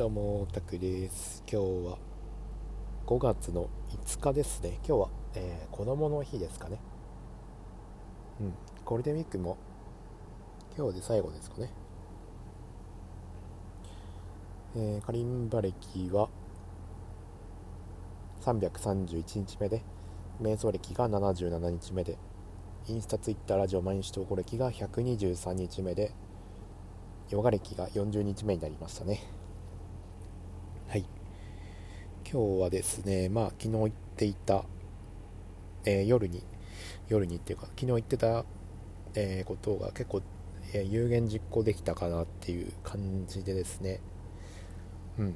どうも、タクです。今日は5月の5日ですね。今日は、えー、子供の日ですかね。うん、ゴールデンウィークも今日で最後ですかね。えー、カリンバ歴は331日目で、瞑想歴が77日目で、インスタ、ツイッター、ラジオ、毎日投稿歴が123日目で、ヨガ歴が40日目になりましたね。今日はですね、まあ、昨日言っていた、えー、夜に、夜にっていうか、昨日言ってた、えー、ことが結構、えー、有言実行できたかなっていう感じでですね、うん。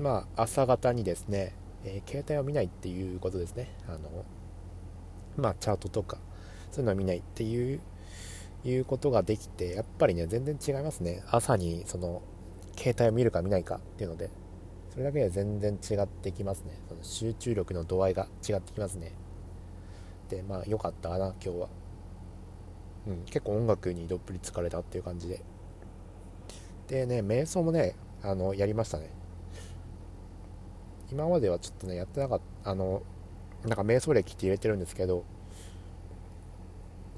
まあ、朝方にですね、え携帯を見ないっていうことですね。あの、まあ、チャートとか、そういうのは見ないっていういうことができて、やっぱりね、全然違いますね。朝に、その、携帯を見るか見ないかっていうので、それだけで全然違ってきますね。その集中力の度合いが違ってきますね。で、まあ、良かったかな、今日は。うん、結構音楽にどっぷり疲れたっていう感じで。でね、瞑想もね、あの、やりましたね。今まではちょっとね、やってなかった、あの、なんか瞑想歴って入れてるんですけど、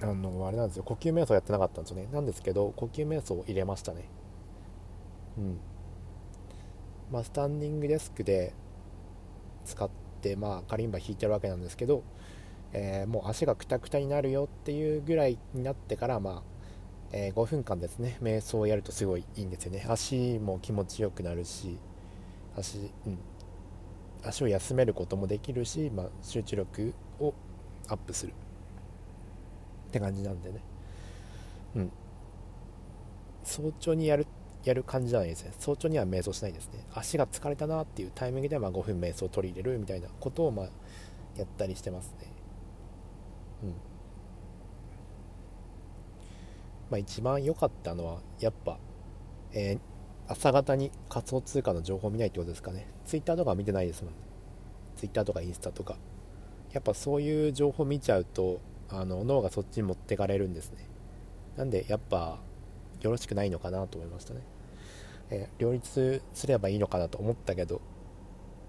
あのあれなんですよ呼吸瞑想やってなかったんですよねなんですけど呼吸瞑想を入れましたねうんまあスタンディングデスクで使ってまあカリンバ弾いてるわけなんですけど、えー、もう足がくたくたになるよっていうぐらいになってからまあ、えー、5分間ですね瞑想をやるとすごいいいんですよね。足も気持ちよくなるし足うん。足を休めることもできるし、まあ、集中力をアップする。って感じなんでね。うん。早朝にやるやる感じじゃないですね早朝には瞑想しないですね足が疲れたなっていうタイミングではま5分瞑想を取り入れるみたいなことをまあやったりしてますねうんまあ一番良かったのはやっぱえー、朝方に仮想通貨の情報を見ないってことですかね。ツイッターとか見てないですもん。ツイッターとかインスタとか。やっぱそういう情報見ちゃうと、あの脳がそっちに持ってかれるんですねなんでやっぱよろしくないのかなと思いましたね、えー、両立すればいいのかなと思ったけど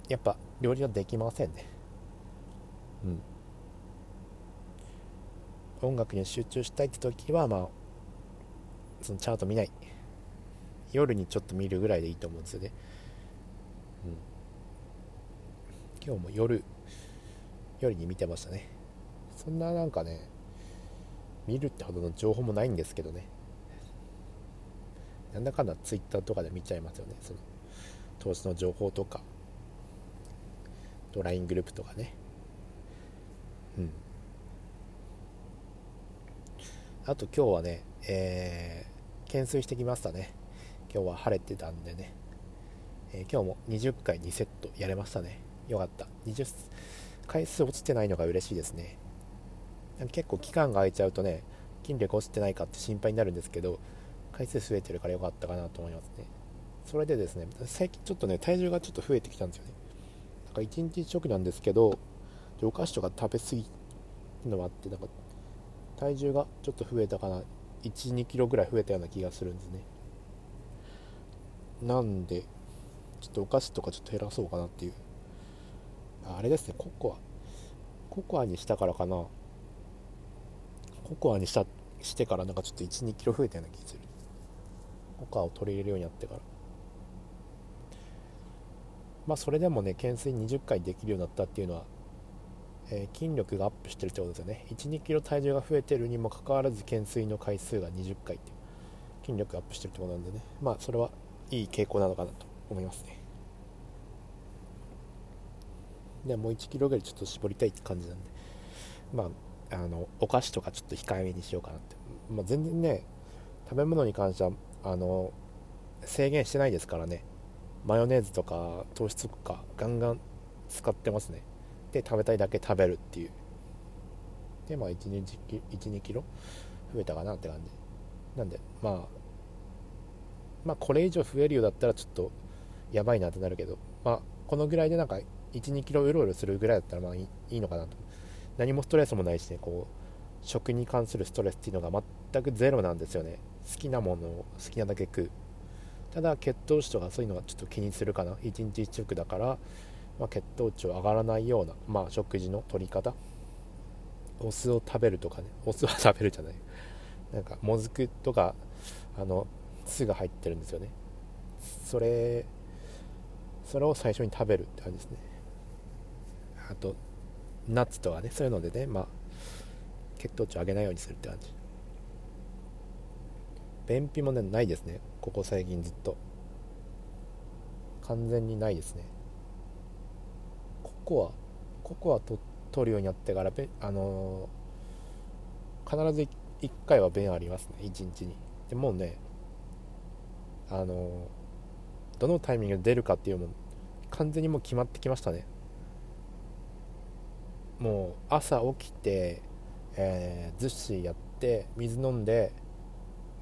やっぱ両立はできませんね。うん。音楽に集中したいって時はまあそのチャート見ない。夜にちょっと見るぐらいでいいと思うんですよね、うん、今日も夜夜に見てましたね。そんななんかね見るってほどの情報もないんですけどね。なんだかんだ Twitter とかで見ちゃいますよね。その投資の情報とか。と LINE グループとかね。うん。あと今日はねえー、懸垂してきましたね。今日は晴れてたんでね、えー、今日も20回2セットやれましたね。よかった。20回数落ちてないのが嬉しいですね。結構期間が空いちゃうとね筋力落ちてないかって心配になるんですけど回数増えてるから良かったかなと思いますね。それでですね最近ちょっとね体重がちょっと増えてきたんですよね。なんか1日食なんですけどお菓子とか食べ過ぎるのもあってなんか体重がちょっと増えたかな。1 2キロぐらい増えたような気がするんですね。なんでちょっとお菓子とかちょっと減らそうかなっていう。あれですねココア。ココアにしたからかな。ココアにしたしてからなんかちょっと1 2キロ増えたような気がする。ココアを取り入れるようになってから。まあそれでもね懸垂20回できるようになったっていうのは、えー、筋力がアップしてるってことですよね。1 2キロ体重が増えてるにもかかわらず懸垂の回数が20回っていう筋力アップしてるってことなんでね。まあそれはいい傾向なのかなと思いますね。でもう1キロぐらいちょっと絞りたいって感じなんで。まああのお菓子とかちょっと控えめにしようかなって、まあ、全然ね食べ物に関してはあの制限してないですからね。マヨネーズとか糖質とかガンガン使ってますね。で食べたいだけ食べるっていう。でまあ12キロ増えたかなって感じ。なんでまあまあこれ以上増えるようだったらちょっとやばいなってなるけどまあこのぐらいでなんか12キロうろうろするぐらいだったらまあいいのかなと。何もストレスもないしねこう食に関するストレスっていうのが全くゼロなんですよね。好きなものを好きなだけ食う。ただ血糖値とかそういうのがちょっと気にするかな。1日1食だから、まあ、血糖値を上がらないような、まあ、食事の取り方。お酢を食べるとかね。お酢は食べるじゃない。なんかもずくとかあの酢が入ってるんですよね。それそれを最初に食べるって感じですね。あとナッツとかね。そういうのでねまあ血糖値を上げないようにするって感じ。便秘もねないですね。ここ最近ずっと。完全にないですね。ココアココアと取るようになってからあのー、必ず1回は便ありますね。1日に。でもうねあのー、どのタイミングで出るかっていうのも完全にもう決まってきましたね。もう朝起きて、えー、ずっしりやって水飲んで、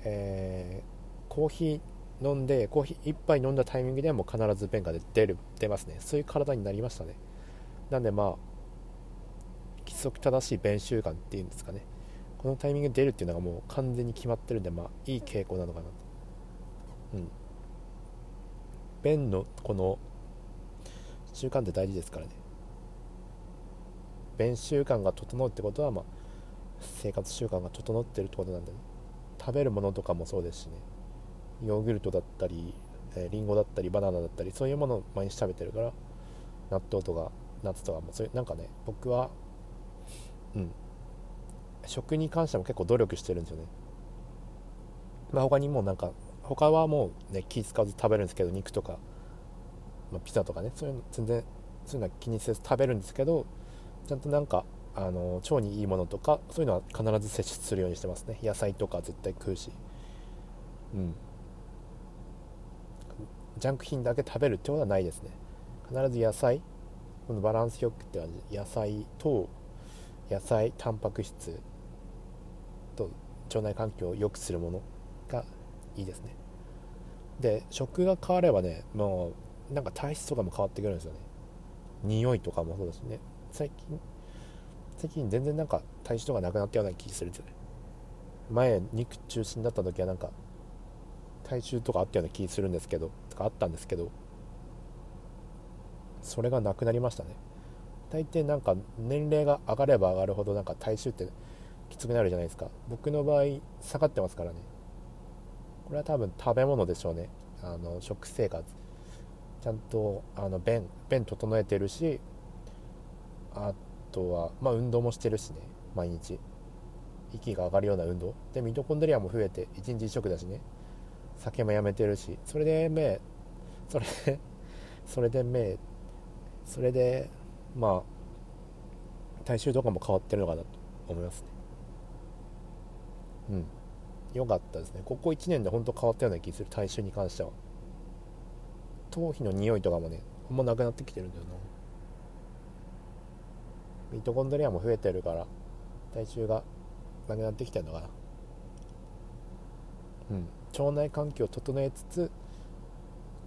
えー、コーヒー飲んでコーヒー1杯飲んだタイミングではもう必ず便が出る出ますね。そういう体になりましたね。なんでまあ規則正しい便習慣っていうんですかね。このタイミングで出るっていうのがもう完全に決まってるんでまあいい傾向なのかなと。うん。便のこの習慣って大事ですからね。便習慣が整うってことは、まあ、生活習慣が整ってるってことなんで、ね、食べるものとかもそうですしね。ヨーグルトだったり、えー、リンゴだったりバナナだったりそういうものを毎日食べてるから納豆とかナッツとかもそういうなんかね僕はうん。食に関しても結構努力してるんですよね。まあ他にもなんか他はもうね気使わず食べるんですけど肉とか、まあ、ピザとかねそういうの全然そういうのは気にせず食べるんですけどちゃんとなんかあの腸にいいものとかそういうのは必ず摂取するようにしてますね。野菜とか絶対食うし。うん。ジャンク品だけ食べるってことはないですね。必ず野菜このバランスよくって感じ。野菜と野菜タンパク質と腸内環境を良くするものがいいですね。で食が変わればねもうなんか体質とかも変わってくるんですよね。匂いとかもそうですね。最近最近全然なんか体重とかなくなったような気するんですよね前肉中心だった時はなんか体重とかあったような気するんですけどとかあったんですけどそれがなくなりましたね。大抵なんか年齢が上がれば上がるほどなんか体臭ってきつくなるじゃないですか。僕の場合下がってますからね。これは多分食べ物でしょうね。あの食生活。ちゃんとあの便便整えてるしあとはまあ運動もしてるしね。毎日。息が上がるような運動。でミトコンドリアも増えて1日1食だしね。酒もやめてるし。それで目それ それで目それでまあ体臭とかも変わってるのかなと思いますね。うん。良かったですね。ここ1年で本当変わったような気する体臭に関しては。頭皮の匂いとかもねあんまなくなってきてるんだよな。ミトコンドリアも増えてるから体臭がなくなってきてるのかな。うん。腸内環境を整えつつ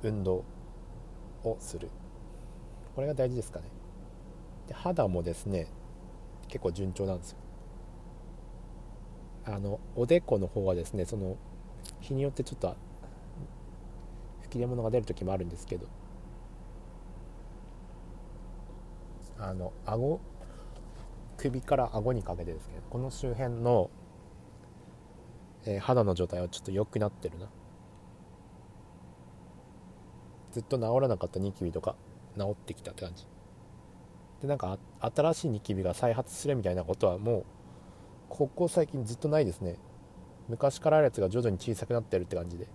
運動をする。これが大事ですかね。で肌もですね結構順調なんですよ。あのおでこの方はですねその日によってちょっと吹き出物が出る時もあるんですけどあの顎首から顎にかけてですね。この周辺の、えー、肌の状態はちょっと良くなってるな。ずっと治らなかったニキビとか治ってきたって感じ。でなんか新しいニキビが再発するみたいなことはもうここ最近ずっとないですね。昔からあるやつが徐々に小さくなってるって感じで。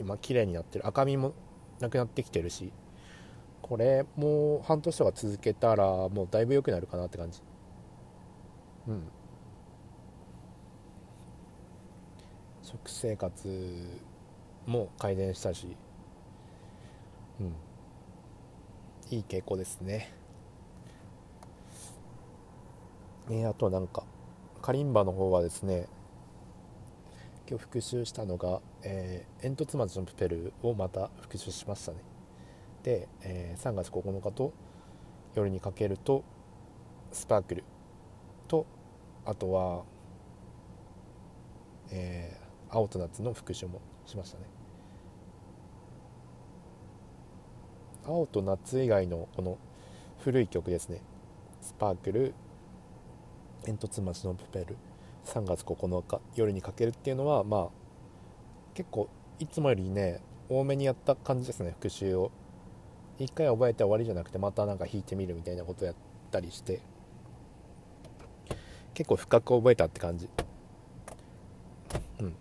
今綺麗になってる。赤みもなくなってきてるし。これもう半年とか続けたらもうだいぶ良くなるかなって感じ。うん。食生活も改善したしうん。いい傾向ですね。えー、あとなんかカリンバの方はですね今日復習したのが、えー、煙突町のプペルをまた復習しましたね。で、えー、3月9日と夜にかけるとスパークルあとは、えー、青と夏の復習もしましたね。青と夏以外のこの古い曲ですね。スパークル煙突町のプペル3月9日夜にかけるっていうのはまあ結構いつもよりね多めにやった感じですね復習を。1回覚えて終わりじゃなくてまたなんか弾いてみるみたいなことやったりして。結構深く覚えたって感じ。うん。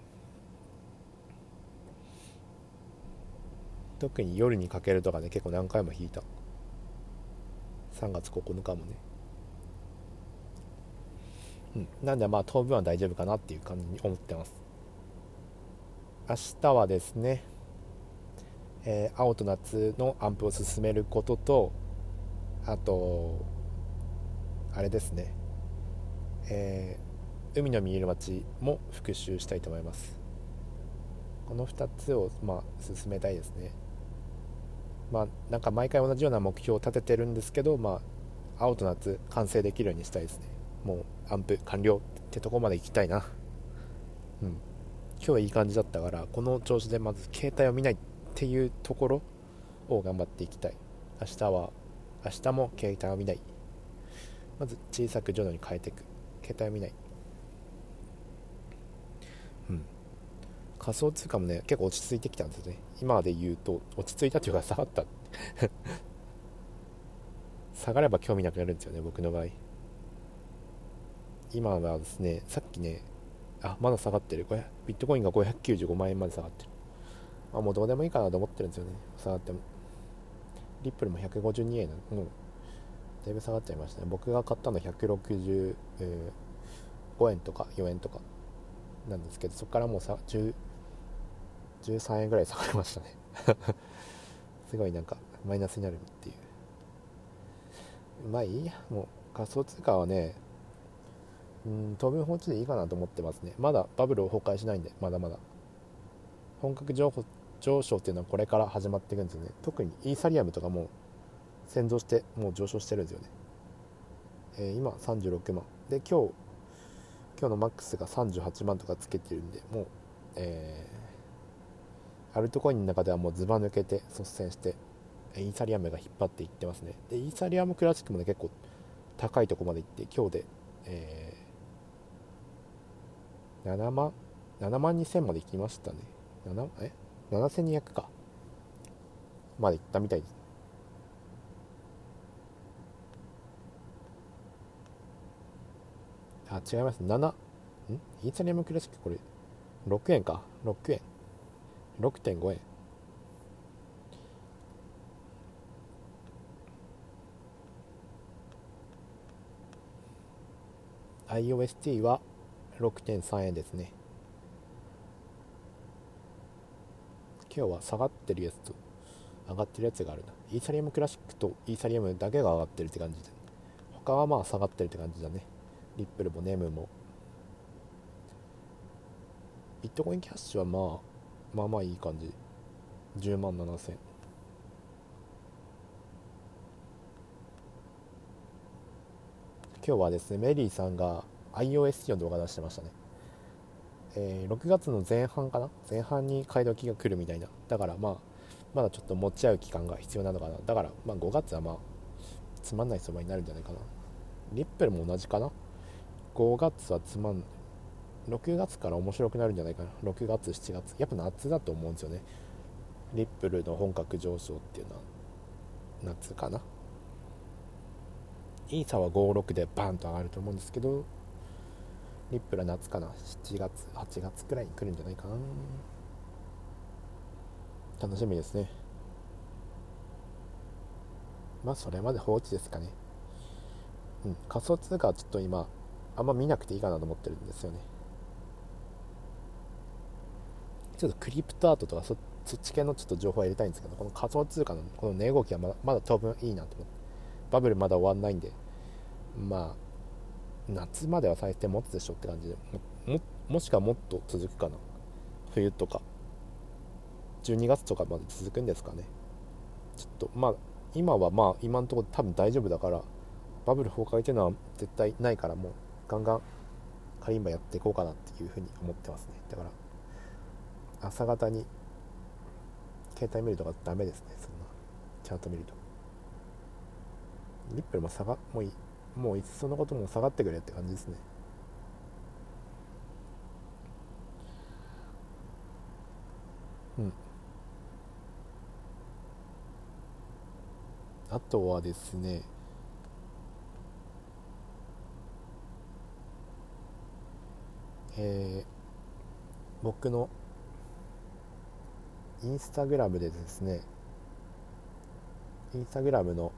特に夜にかけるとかね結構何回も弾いた。3月9日もね。うん。なんでまあ当分は大丈夫かなっていう感じに思ってます。明日はですね、えー、青と夏のアンプを進めることとあとあれですね、えー、海の見える街も復習したいと思います。この2つをまあ進めたいですね。まあなんか毎回同じような目標を立ててるんですけどまあ青と夏完成できるようにしたいですね。もうアンプ完了ってとこまで行きたいな。うん。今日はいい感じだったからこの調子でまず携帯を見ないっていうところを頑張っていきたい。明日は明日も携帯を見ない。まず小さく徐々に変えていく。携帯見ない。うん。仮想通貨もね結構落ち着いてきたんですよね。今で言うと落ち着いたというか下がった。下がれば興味なくなるんですよね僕の場合。今はですねさっきねあまだ下がってる。これビットコインが595万円まで下がってる。あもうどうでもいいかなと思ってるんですよね。下がっても。リップルも152円もうだいぶ下がっちゃいましたね。僕が買ったの165円とか4円とかなんですけどそこからもうさ10 13円ぐらい下がりましたね。すごいなんかマイナスになるっていう。まあいいや。もう仮想通貨はねうん当分放置でいいかなと思ってますね。まだバブルを崩壊しないんでまだまだ。本格上上昇っていうのはこれから始まっていくんですよね。特にイーサリアムとかも先導してもう上昇してるんですよね、えー、今36万。で今日今日のマックスが38万とかつけてるんでもうえー、アルトコインの中ではもうずば抜けて率先してイーサリアムが引っ張っていってますね。でイーサリアムクラシックもね結構高いとこまで行って今日で、えー、7万7万2000まで行きましたね。7え？7200か。まで行ったみたいです。違います。7ん？イーサリアムクラシックこれ。6円か。6円。6.5円。iOST は6.3円ですね。今日は下がってるやつと上がってるやつがあるな。イーサリアムクラシックとイーサリアムだけが上がってるって感じで他はまあ下がってるって感じだね。リップルもネムも。ビットコインキャッシュはまあまあまあいい感じ。10万7000今日はですねメリーさんが iOS の動画出してましたね。えー、6月の前半かな？前半に買い時が来るみたいな。だからまあまだちょっと持ち合う期間が必要なのかな。だからまあ5月はまあつまんない相場になるんじゃないかな。リップルも同じかな？5月はつまん6月から面白くなるんじゃないかな。6月7月。やっぱ夏だと思うんですよね。リップルの本格上昇っていうのは。夏かな。イーサは56でバーンと上がると思うんですけどリップルは夏かな。7月8月くらいに来るんじゃないかな。楽しみですね。まあそれまで放置ですかね。うん。仮想通貨はちょっと今あんま見なくていいかなと思ってるんですよね。ちょっとクリプトアートとかそっち系のちょっと情報を入れたいんですけどこの仮想通貨のこの値動きはまだまだ当分いいなと思って。バブルまだ終わんないんで。まあ夏までは最低持つでしょって感じで。ももしくはもっと続くかな。冬とか。12月とかまで続くんですかね。ちょっとまあ今はまあ今のところ多分大丈夫だからバブル崩壊っていうのは絶対ないからもうガンガンカリンバやっていこうかなっていうふうに思ってますね。だから朝方に携帯見るとかダメですね。そんなチャート見ると。リップルも下がもういいもういっそのことも下がってくれって感じですね。うん。あとはですねえー、僕のインスタグラムでですねインスタグラムの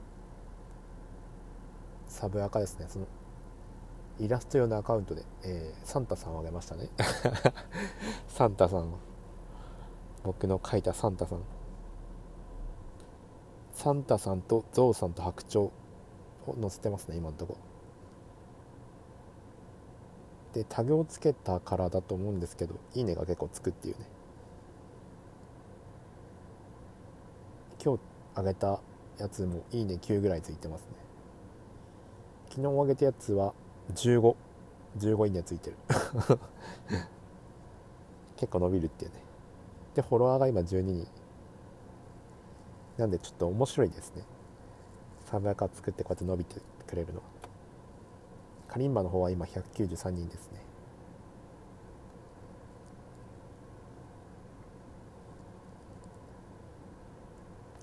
サブアカですねそのイラスト用のアカウントで、えー、サンタさんをあげましたね。サンタさん僕の描いたサンタさん。サンタさんとゾウさんと白鳥を載せてますね今のとこ。ろでタグをつけたからだと思うんですけどいいねが結構つくっていうね。今日あげたやつもいいね9ぐらいついてますね。昨日あげたやつは1515 15いいねついてる。結構伸びるっていうね。でフォロワーが今12人。なんでちょっと面白いですね。サブアカ作ってこうやって伸びてくれるのは。カリンバの方は今193人ですね。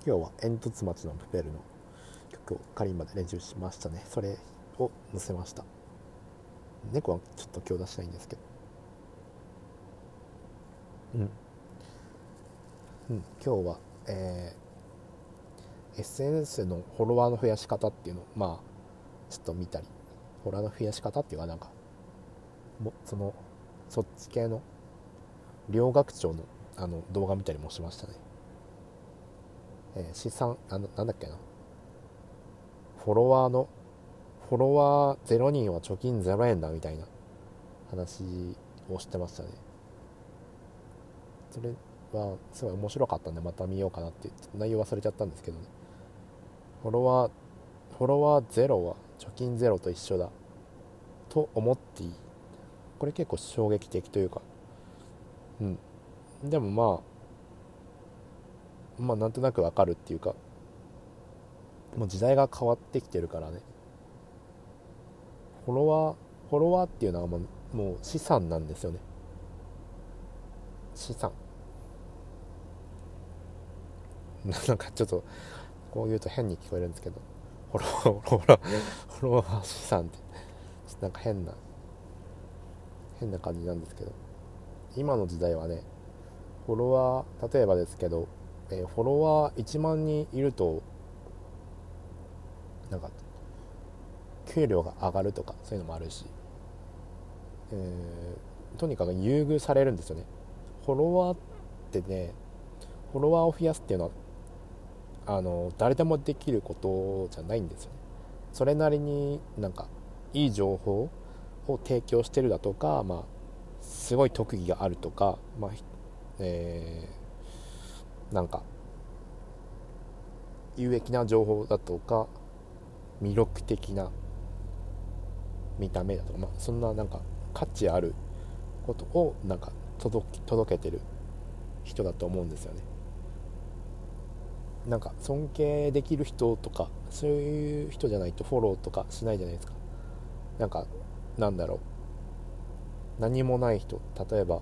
今日は煙突町のプペルの曲をカリンバで練習しましたね。それを載せました。猫はちょっと今日出したいんですけど。うん、うん、今日はえー、SNS のフォロワーの増やし方っていうのをまあちょっと見たり。フォロワーの増やし方っていうかなんかもそのそっち系の両学長のあの動画見たりもしましたね。えー、資産あのなんだっけな。フォロワーのフォロワー0人は貯金0円だみたいな話をしてましたね。それはすごい面白かったんでまた見ようかなって内容忘れちゃったんですけどね。フォロワーフォロワー0は貯金0と一緒だ。と思っていい。これ結構衝撃的というか。うん。でもまあまあなんとなくわかるっていうか。もう時代が変わってきてるからね。フォロワーフォロワーっていうのはもうもう資産なんですよね。資産。なんかちょっとこう言うと変に聞こえるんですけど。フォロワーフォロワーフォロワー資産ってなんか変な変な感じなんですけど。今の時代はねフォロワー例えばですけどえー、フォロワー1万人いるとなんか給料が上がるとかそういうのもあるし、えー、とにかく優遇されるんですよね。フォロワーってねフォロワーを増やすっていうのはあの誰でもできることじゃないんですよね。それなりになんかいい情報を提供してるだとか、まあ、すごい特技があるとか、まあえなんか有益な情報だとか魅力的な見た目だとか、まあ、そんななんか価値あることをなんか届けてる人だと思うんですよね。なんか尊敬できる人とかそういう人じゃないとフォローとかしないじゃないですか。なんかなんだろう。何もない人。例えば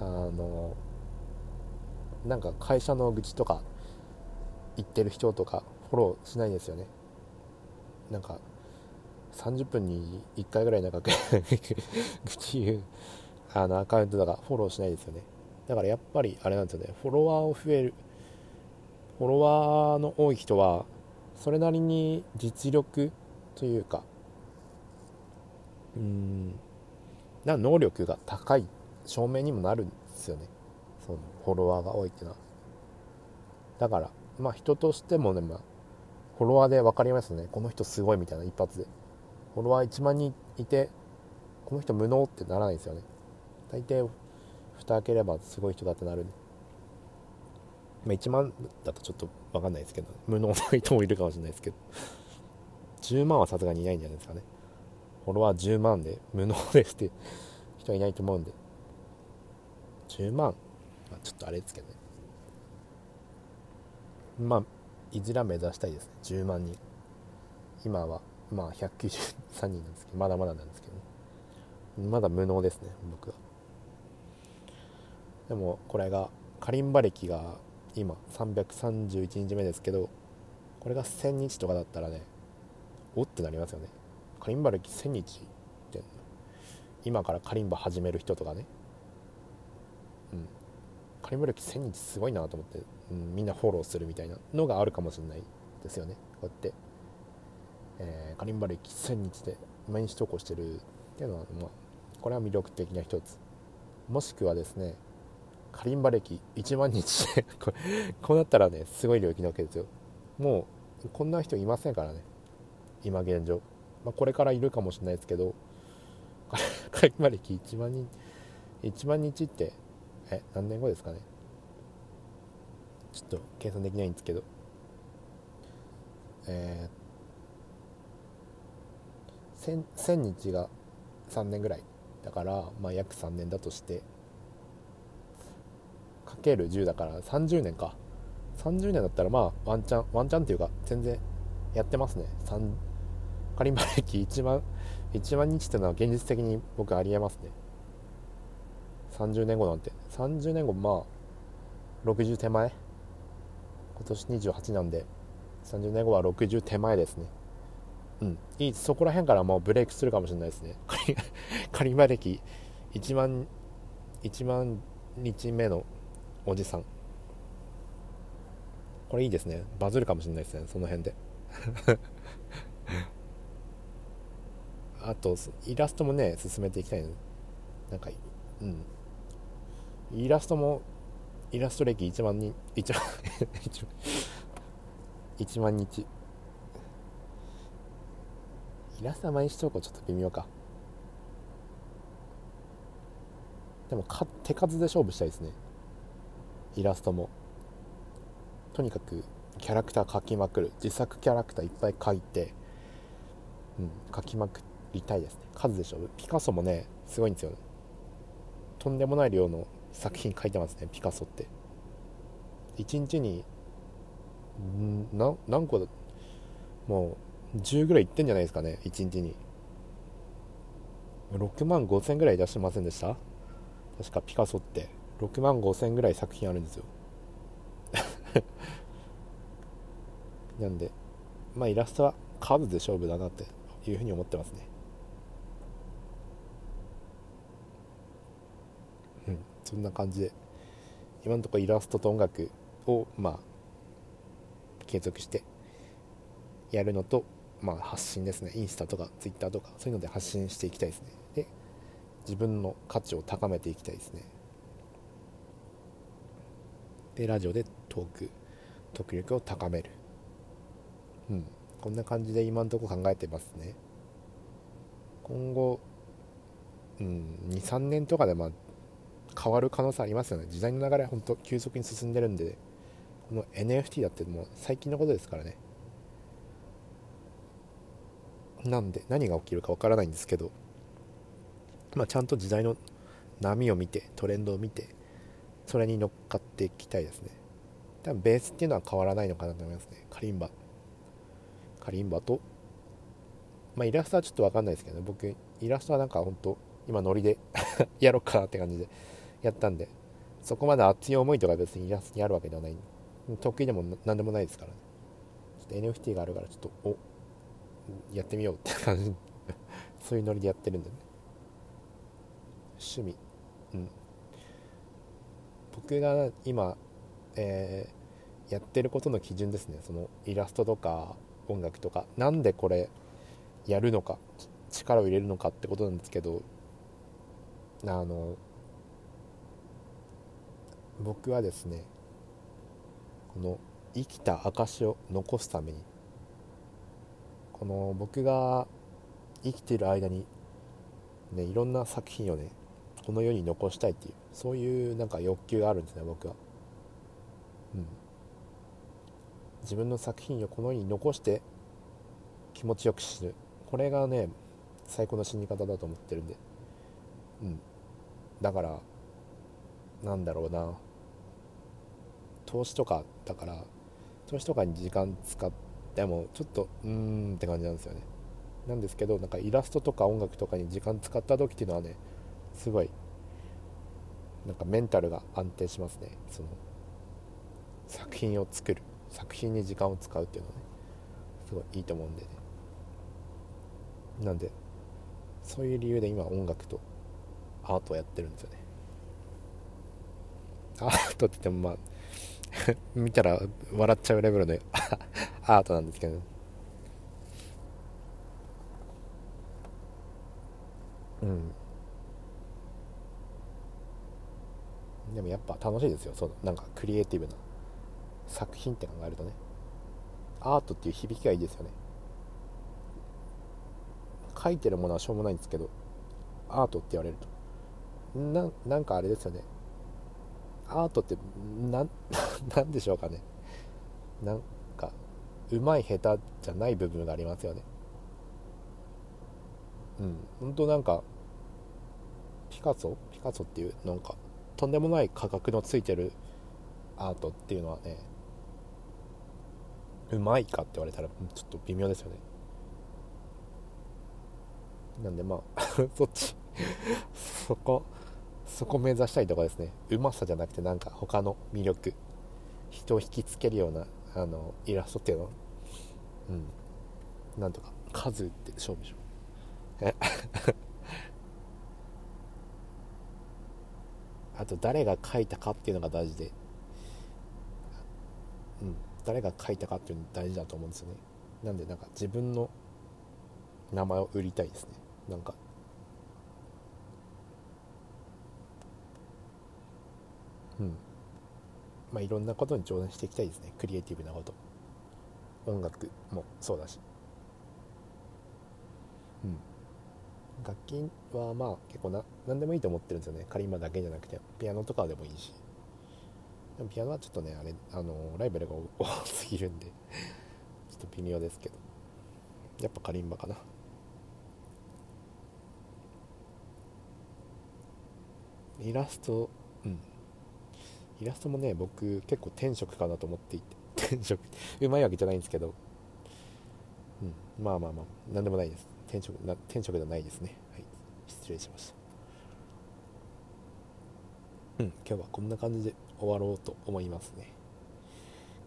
あのなんか会社の愚痴とか言ってる人とかフォローしないですよね。なんか30分に1回ぐらいなんか 愚痴言うあのアカウントとかフォローしないですよね。だからやっぱりあれなんですよね。フォロワーを増える。フォロワーの多い人はそれなりに実力というかうんな能力が高い証明にもなるんですよね。そのフォロワーが多いっていうのは。だからまあ人としてもね、まあ、フォロワーで分かりますよね。この人すごいみたいな一発で。フォロワー1万人いてこの人無能ってならないですよね。大抵蓋開ければすごい人だってなるまあ、1万だとちょっと分かんないですけど無能な人もいるかもしれないですけど。10万はさすがにいないんじゃないですかね。フォロワー10万で無能ですって人はいないと思うんで。10万まあ、ちょっとあれですけどね。まあいずれは目指したいですね。10万人。今はまあ193人なんですけどまだまだなんですけど、ね、まだ無能ですね僕は。でもこれがカリンバ歴が今331日目ですけどこれが1000日とかだったらねおってなりますよね。カリンバ歴1000日って今からカリンバ始める人とかね。うん。カリンバ歴1000日すごいなと思って、うん、みんなフォローするみたいなのがあるかもしれないですよね。こうやって、えー、カリンバ歴1000日で毎日投稿してるっていうのは、まあ、これは魅力的な一つ。もしくはですねカリンバ歴1万日。でこうなったらねすごい領域なわけですよ。もうこんな人いませんからね。今現状、まあ、これからいるかもしれないですけど。カリンバ歴1万人。1万日ってえ何年後ですかね。ちょっと計算できないんですけど。えー、1000, 日が3年ぐらいだから、まあ、約3年だとして。10だから30年か。30年だったらまあワンチャンワンチャンっていうか全然やってますね。仮マ歴1万1万日ってのは現実的に僕ありえますね。30年後なんて。30年後まあ60手前。今年28なんで。30年後は60手前ですね。うん。いいそこら辺からもうブレイクするかもしれないですね。仮マ歴1万1万日目のおじさん。これいいですね。バズるかもしれないですね。その辺で。あとイラストもね進めていきたいなんかうん。イラストもイラスト歴1万人1万 1万日。イラスト毎日投稿ちょっと微妙か。でもか手数で勝負したいですね。イラストもとにかくキャラクター描きまくる自作キャラクターいっぱい描いて、うん、描きまくりたいですね。数でしょ。ピカソもねすごいんですよ、ねとんでもない量の作品描いてますねピカソって。1日にん何個だもう10ぐらいいってんじゃないですかね1日に。6万5千ぐらい出してませんでした？確かピカソって。6万5千ぐらい作品あるんですよ。なんでまあイラストは数で勝負だなっていうふうに思ってますね。うん。そんな感じで今のところイラストと音楽をまあ継続してやるのとまあ発信ですね。インスタとかツイッターとかそういうので発信していきたいですね。で自分の価値を高めていきたいですね。でラジオでトーク特力を高める。うん。こんな感じで今のところ考えてますね。今後、うん、23年とかでまあ変わる可能性ありますよね。時代の流れ本当急速に進んでるんでこの NFT だってもう最近のことですからね。なんで何が起きるかわからないんですけどまあちゃんと時代の波を見てトレンドを見てそれに乗っかっていきたいですね。多分ベースっていうのは変わらないのかなと思いますね。カリンバ。カリンバとまあイラストはちょっと分かんないですけどね。僕イラストはなんかほんと今ノリで やろうかなって感じでやったんでそこまで熱い思いとか別にイラストにあるわけではない。得意でも何でもないですからね。ちょっと NFT があるからちょっとおやってみようって感じ。そういうノリでやってるんでね。趣味。うん。僕が今、えー、やってることの基準ですね。そのイラストとか音楽とか。なんでこれやるのか力を入れるのかってことなんですけどあの僕はですねこの生きた証を残すためにこの僕が生きてる間にねいろんな作品をねこの世に残したいっていうそういうなんか欲求があるんですね僕は。うん。自分の作品をこの世に残して気持ちよく死ぬ。これがね最高の死に方だと思ってるんで。うん。だからなんだろうな。投資とかだから年とかに時間使ってもちょっとうーんって感じなんですよね。なんですけどなんかイラストとか音楽とかに時間使った時っていうのはねすごいなんかメンタルが安定しますね。その作品を作る。作品に時間を使うっていうのはね。すごいいいと思うんでね。なんでそういう理由で今音楽とアートをやってるんですよね。アートって言ってもまあ 見たら笑っちゃうレベルの アートなんですけど。うん。でもやっぱ楽しいですよ。そのなんかクリエイティブな作品って考えるとね。アートっていう響きがいいですよね。書いてるものはしょうもないんですけどアートって言われると。ななんかあれですよね。アートってな なんでしょうかね。なんかうまい下手じゃない部分がありますよね。うん。本当なんかピカソ？ピカソっていうなんかとんでもない価格のついてるアートっていうのはねうまいかって言われたらちょっと微妙ですよね。なんでまあ そっちそこそこ目指したいとこですね。うまさじゃなくてなんか他の魅力人を引きつけるようなあのイラストっていうの。うん。なんとか数って勝負でしようえ？あと誰が書いたかっていうのが大事で。うん。誰が書いたかっていうの大事だと思うんですよね。なんでなんか自分の名前を売りたいですね。なんか。うん。まあいろんなことに挑戦していきたいですね。クリエイティブなこと。音楽もそうだし。うん。楽器はまあ結構な何でもいいと思ってるんですよね。カリンバだけじゃなくてピアノとかでもいいし。でもピアノはちょっとねあれあのライブルが多すぎるんで。ちょっと微妙ですけど。やっぱカリンバかな。イラストうん。イラストもね僕結構天職かなと思っていて。天職。うまいわけじゃないんですけど。うん。まあまあまあ何でもないです。天職な天職ではないですね。はい。失礼しました。うん今日はこんな感じで終わろうと思いますね。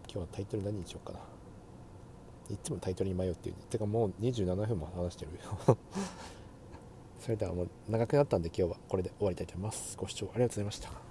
今日はタイトル何にしようかな。いつもタイトルに迷っている。てかもう27分も話してる それではもう長くなったんで今日はこれで終わりたいと思います。ご視聴ありがとうございました。